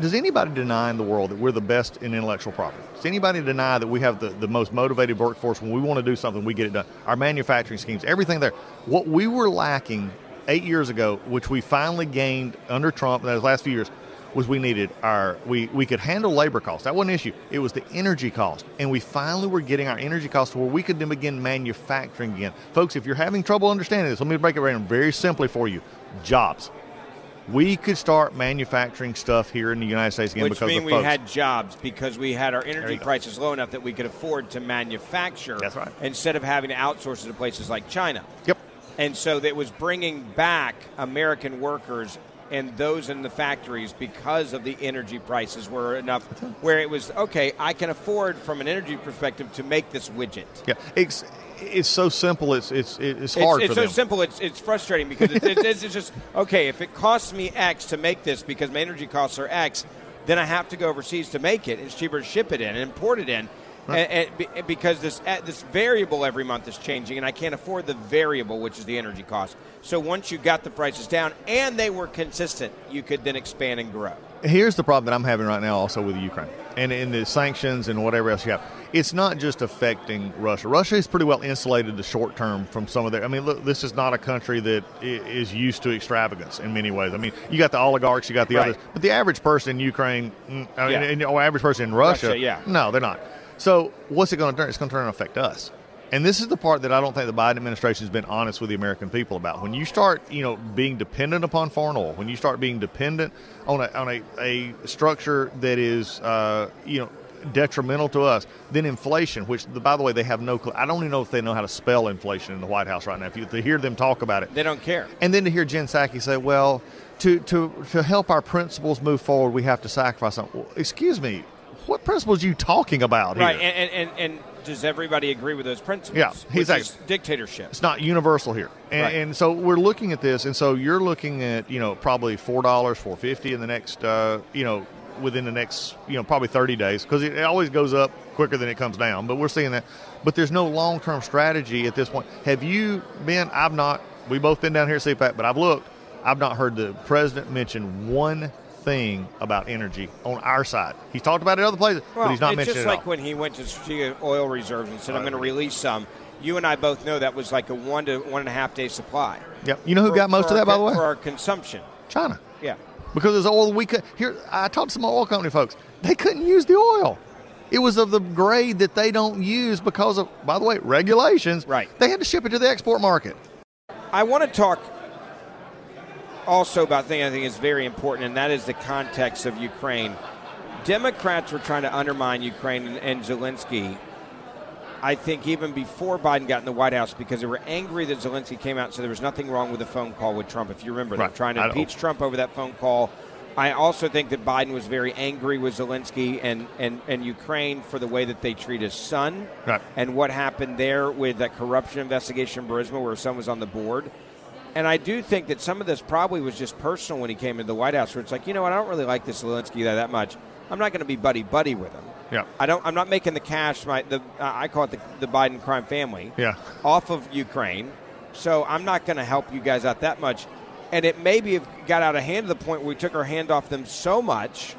Does anybody deny in the world that we're the best in intellectual property? Does anybody deny that we have the, the most motivated workforce when we want to do something, we get it done? Our manufacturing schemes, everything there. What we were lacking eight years ago, which we finally gained under Trump in those last few years, was we needed our we, we could handle labor costs. That wasn't an issue. It was the energy cost. And we finally were getting our energy costs to where we could then begin manufacturing again. Folks, if you're having trouble understanding this, let me break it down very simply for you. Jobs. We could start manufacturing stuff here in the United States again Which because mean we folks. had jobs because we had our energy go. prices low enough that we could afford to manufacture. That's right. Instead of having to outsource it to places like China. Yep. And so that was bringing back American workers and those in the factories because of the energy prices were enough where it was okay. I can afford from an energy perspective to make this widget. yeah, it's it's so simple. It's it's it's It's, hard it's for so them. simple. It's it's frustrating because it's, it's, it's just okay. If it costs me X to make this because my energy costs are X, then I have to go overseas to make it. It's cheaper to ship it in and import it in, and, and because this uh, this variable every month is changing, and I can't afford the variable, which is the energy cost. So once you got the prices down and they were consistent, you could then expand and grow. here's the problem that I'm having right now, also with Ukraine and in the sanctions and whatever else you have. It's not just affecting Russia. Russia is pretty well insulated the short term from some of their. I mean, look, this is not a country that is used to extravagance in many ways. I mean, you got the oligarchs, you got the Right. others, but the average person in Ukraine, mm, I mean, Yeah. and, or average person in Russia, Russia, yeah. no, they're not. So what's it going to turn? It's going to turn and affect us. And this is the part that I don't think the Biden administration has been honest with the American people about. When you start, you know, being dependent upon foreign oil, when you start being dependent on a on a, a structure that is, uh, you know, detrimental to us, then inflation, which by the way they have no clue. I don't even know if they know how to spell inflation in the White House right now. If you to hear them talk about it, They don't care. and then to hear Jen Psaki say, well, to, to, to help our principles move forward, we have to sacrifice something. Well, excuse me, what principles are you talking about Right, here? and, and, and, and does everybody agree with those principles? Yeah, Which exactly. dictatorship. It's not universal here. And, Right. and so we're looking at this, and so you're looking at, you know, probably $4, four fifty in the next, uh, you know, within the next, you know, probably 30 days, because it, it always goes up quicker than it comes down. But we're seeing that. But there's no long term strategy at this point. Have you been? I've not. We've both been down here at CPAC, but I've looked. I've not heard the president mention one thing about energy on our side. He's talked about it other places, Well, but he's not it's mentioned just it like at all. when he went to strategic oil reserves and said, "I'm going to oh, release some." You and I both know that was like a one to one and a half day supply. Yep. You know who For- got most of our that, by the way? For our consumption. China. Yeah. because it's oil we could here i talked to some oil company folks they couldn't use the oil it was of the grade that they don't use because of by the way regulations Right. they had to ship it to the export market I want to talk also about thing I think is very important, and that is the context of Ukraine. Democrats were trying to undermine Ukraine and, and Zelensky. I think even before Biden got in the White House because they were angry that Zelensky came out and said there was nothing wrong with the phone call with Trump. If you remember, Right. were trying to impeach Trump over that phone call. I also think that Biden was very angry with Zelensky and, and, and Ukraine for the way that they treat his son Right. and what happened there with that corruption investigation in Burisma where his son was on the board. And I do think that some of this probably was just personal when he came into the White House, where it's like, you know what, I don't really like this Zelensky guy that much. I'm not going to be buddy buddy with him. yeah I don't. I'm not making the cash. My the I call it the, the Biden crime family yeah off of Ukraine. So I'm not going to help you guys out that much. And it maybe have got out of hand to the point where we took our hand off them so much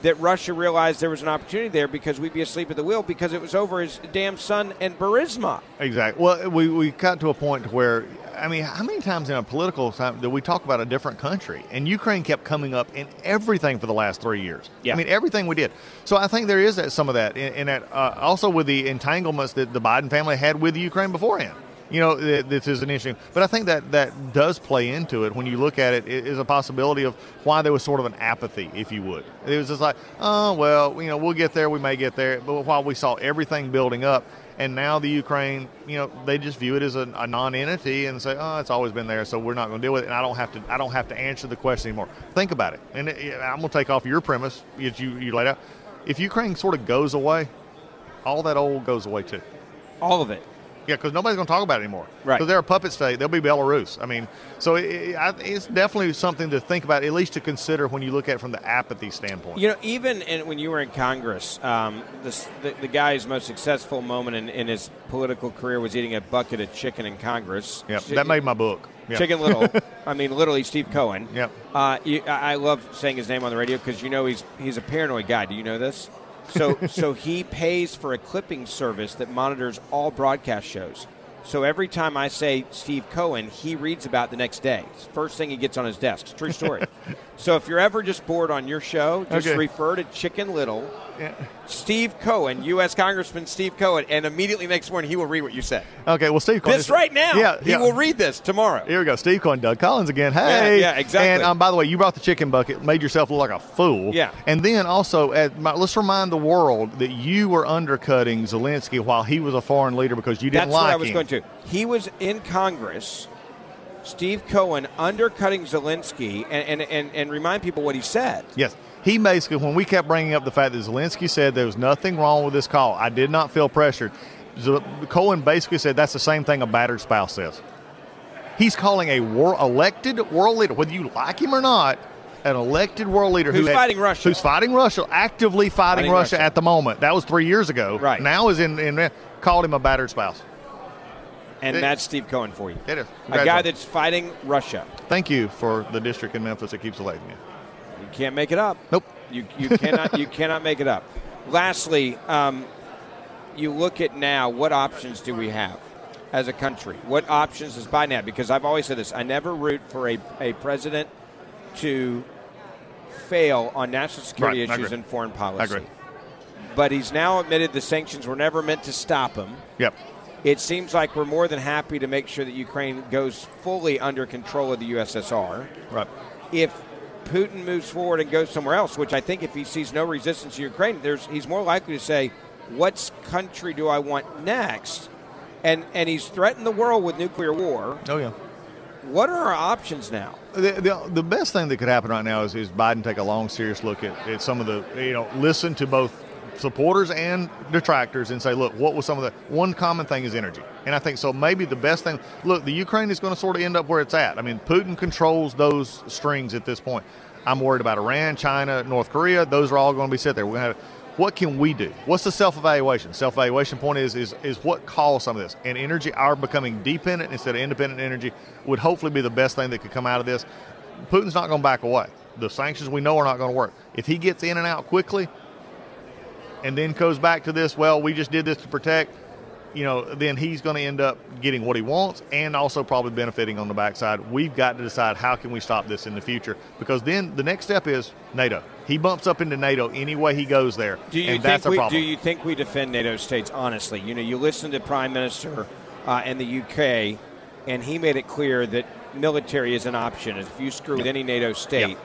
that Russia realized there was an opportunity there because we'd be asleep at the wheel because it was over his damn son and Burisma. exactly well we, we got to a point where i mean how many times in a political time do we talk about a different country? And ukraine kept coming up in everything for the last three years. Yeah. i mean everything we did. So i think there is that, some of that in that uh, also with the entanglements that the biden family had with ukraine beforehand you know th- this is an issue. but i think that that does play into it when you look at it it is a possibility of why there was sort of an apathy if you would it was just like oh well you know we'll get there we may get there but while we saw everything building up and now the Ukraine, you know, they just view it as a, a non-entity and say, "Oh, it's always been there, so we're not going to deal with it." And I don't have to, I don't have to answer the question anymore. Think about it, and it, I'm going to take off your premise that you you laid out. If Ukraine sort of goes away, all that old goes away too. All of it. Yeah, because nobody's going to talk about it anymore. Right. Because they're a puppet state. They'll be Belarus. I mean, so it, it, it's definitely something to think about, at least to consider when you look at it from the apathy standpoint. You know, even in, when you were in Congress, um, this, the, the guy's most successful moment in, in his political career was eating a bucket of chicken in Congress. Yep, Chi- that made my book. Yep. Chicken Little. I mean, literally Steve Cohen. Yep. Uh, you, I love saying his name on the radio because you know he's he's a paranoid guy. Do you know this? So so he pays for a clipping service that monitors all broadcast shows. So every time I say Steve Cohen, he reads about the next day. It's the first thing he gets on his desk. It's a true story. so if you're ever just bored on your show, just Okay. refer to Chicken Little. Yeah. Steve Cohen, U.S. Congressman Steve Cohen, and immediately next morning he will read what you said. Okay, well, Steve Cohen. This right now, Yeah, he yeah. will read this tomorrow. Here we go. Steve Cohen, Doug Collins again. Hey. Yeah, yeah, exactly. And um, by the way, you brought the chicken bucket, made yourself look like a fool. Yeah. And then also, at my, let's remind the world that you were undercutting Zelensky while he was a foreign leader because you didn't That's like what I was him. going to. He was in Congress. Steve Cohen undercutting Zelensky and, and, and, and remind people what he said. Yes. He basically, when we kept bringing up the fact that Zelensky said there was nothing wrong with this call, I did not feel pressured. Cohen basically said that's the same thing a battered spouse says. He's calling a wor- elected world leader, whether you like him or not, an elected world leader Who's who had- fighting Russia. who's fighting Russia, actively fighting, Fighting Russia, Russia. at the moment. That was three years ago. Right. Now is in, in called him a battered spouse. And It- that's Steve Cohen for you. It is. A guy that's fighting Russia. Thank you for the district in Memphis that keeps electing you. You can't make it up. Nope. You you cannot you cannot make it up. Lastly, um, you look at now. What options do we have as a country? What options does Biden have? Because I've always said this. I never root for a, a president to fail on national security Right, issues and foreign policy. But he's now admitted the sanctions were never meant to stop him. Yep. It seems like we're more than happy to make sure that Ukraine goes fully under control of the USSR. Right. If Putin moves forward and goes somewhere else, which I think if he sees no resistance to Ukraine, there's he's more likely to say, "What country do I want next?" And and he's threatened the world with nuclear war. Oh yeah. What are our options now? The, the, the best thing that could happen right now is, is Biden take a long, serious look at, at some of the, you know, listen to both supporters and detractors and say, look, what was some of the one common thing is energy. And I think so maybe the best thing, look, the Ukraine is going to sort of end up where it's at. I mean, Putin controls those strings at this point. I'm worried about Iran, China, North Korea. Those are all going to be set there. We're going to have, what can we do? What's the self-evaluation? Self-evaluation point is is is what caused some of this. And energy, our becoming dependent instead of independent energy, would hopefully be the best thing that could come out of this. Putin's not going to back away. The sanctions we know are not going to work. If he gets in and out quickly, and then goes back to this, well, we just did this to protect, you know, then he's going to end up getting what he wants and also probably benefiting on the backside. We've got to decide how can we stop this in the future because then the next step is NATO. He bumps up into NATO any way he goes there, Do you and think that's a we, problem. do you think we defend NATO states honestly? You know, you listen to Prime Minister uh, in the UK, and he made it clear that military is an option. If you screw with any NATO state,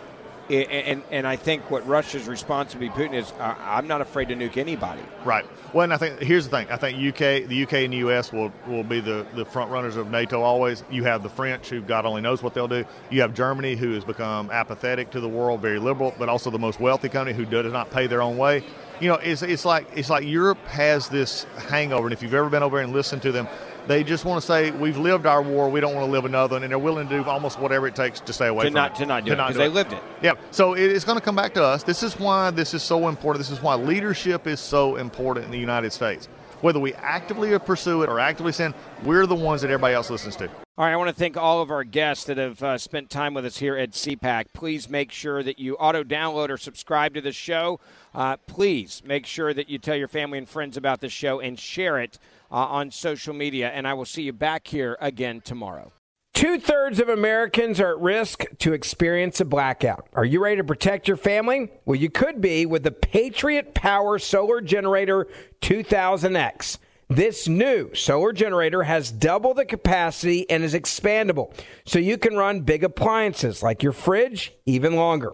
And and I think what Russia's response to be Putin is, uh, I'm not afraid to nuke anybody. Right. Well, and I think here's the thing. I think UK, the UK and the US will will be the, the front runners of NATO always. You have the French, who God only knows what they'll do. You have Germany, who has become apathetic to the world, very liberal, but also the most wealthy country who does not pay their own way. You know, it's it's like it's like Europe has this hangover, and if you've ever been over and listened to them. They just want to say we've lived our war. We don't want to live another, one," and they're willing to do almost whatever it takes to stay away To from not- it. to not do it, 'cause they lived it. Yeah. So it- it's going to come back to us. This is why this is so important. This is why leadership is so important in the United States. Whether we actively pursue it or actively send, we're the ones that everybody else listens to. All right, I want to thank all of our guests that have uh, spent time with us here at CPAC. Please make sure that you auto download or subscribe to the show. Uh, please make sure that you tell your family and friends about the show and share it uh, on social media. And I will see you back here again tomorrow. Two thirds of Americans are at risk to experience a blackout. Are you ready to protect your family? Well, you could be with the Patriot Power Solar Generator 2000X. This new solar generator has double the capacity and is expandable, so you can run big appliances like your fridge even longer.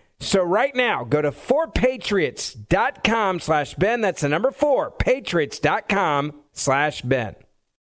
So right now, go to 4patriots.com slash Ben. That's the number four, patriots.com slash Ben.